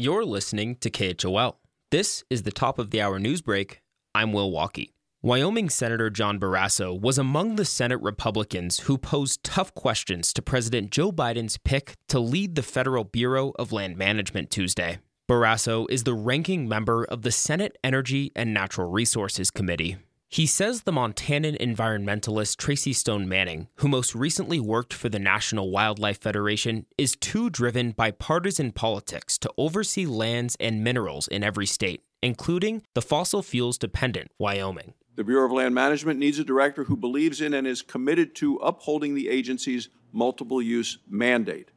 You're listening to KHOL. This is the top of the hour news break. I'm Will Walkey. Wyoming Senator John Barrasso was among the Senate Republicans who posed tough questions to President Joe Biden's pick to lead the Federal Bureau of Land Management Tuesday. Barrasso is the ranking member of the Senate Energy and Natural Resources Committee. He says the Montanan environmentalist Tracy Stone Manning, who most recently worked for the National Wildlife Federation, is too driven by partisan politics to oversee lands and minerals in every state, including the fossil fuels dependent Wyoming. The Bureau of Land Management needs a director who believes in and is committed to upholding the agency's multiple use mandate.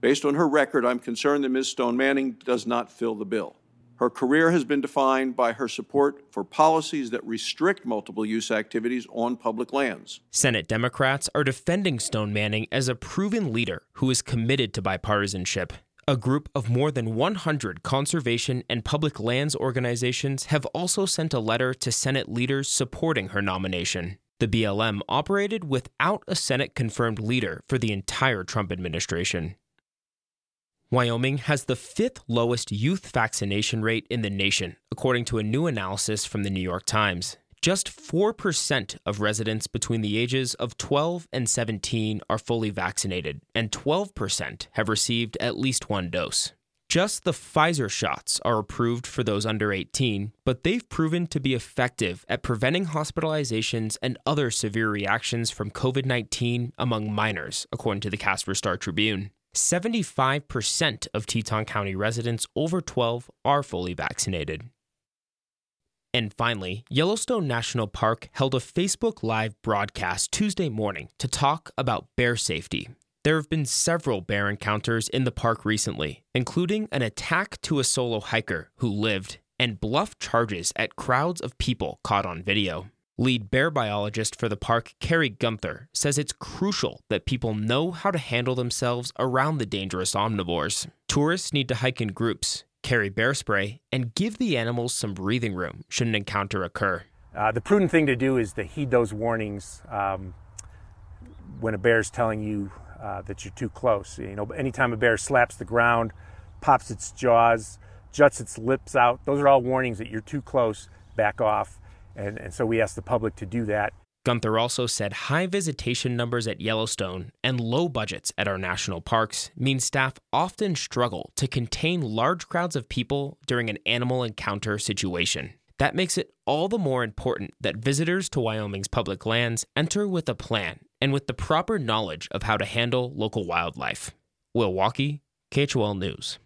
Based on her record, I'm concerned that Ms. Stone Manning does not fill the bill. Her career has been defined by her support for policies that restrict multiple use activities on public lands. Senate Democrats are defending Stone Manning as a proven leader who is committed to bipartisanship. A group of more than 100 conservation and public lands organizations have also sent a letter to Senate leaders supporting her nomination. The BLM operated without a Senate confirmed leader for the entire Trump administration. Wyoming has the fifth lowest youth vaccination rate in the nation, according to a new analysis from the New York Times. Just 4% of residents between the ages of 12 and 17 are fully vaccinated, and 12% have received at least one dose. Just the Pfizer shots are approved for those under 18, but they've proven to be effective at preventing hospitalizations and other severe reactions from COVID 19 among minors, according to the Casper Star Tribune. 75% of Teton County residents over 12 are fully vaccinated. And finally, Yellowstone National Park held a Facebook Live broadcast Tuesday morning to talk about bear safety. There have been several bear encounters in the park recently, including an attack to a solo hiker who lived and bluff charges at crowds of people caught on video. Lead bear biologist for the park, Kerry Gunther, says it's crucial that people know how to handle themselves around the dangerous omnivores. Tourists need to hike in groups, carry bear spray, and give the animals some breathing room should an encounter occur. Uh, the prudent thing to do is to heed those warnings um, when a bear is telling you uh, that you're too close. You know, anytime a bear slaps the ground, pops its jaws, juts its lips out, those are all warnings that you're too close. Back off and, and so we asked the public to do that. Gunther also said high visitation numbers at Yellowstone and low budgets at our national parks mean staff often struggle to contain large crowds of people during an animal encounter situation. That makes it all the more important that visitors to Wyoming's public lands enter with a plan and with the proper knowledge of how to handle local wildlife. Will Walkey, KHOL News.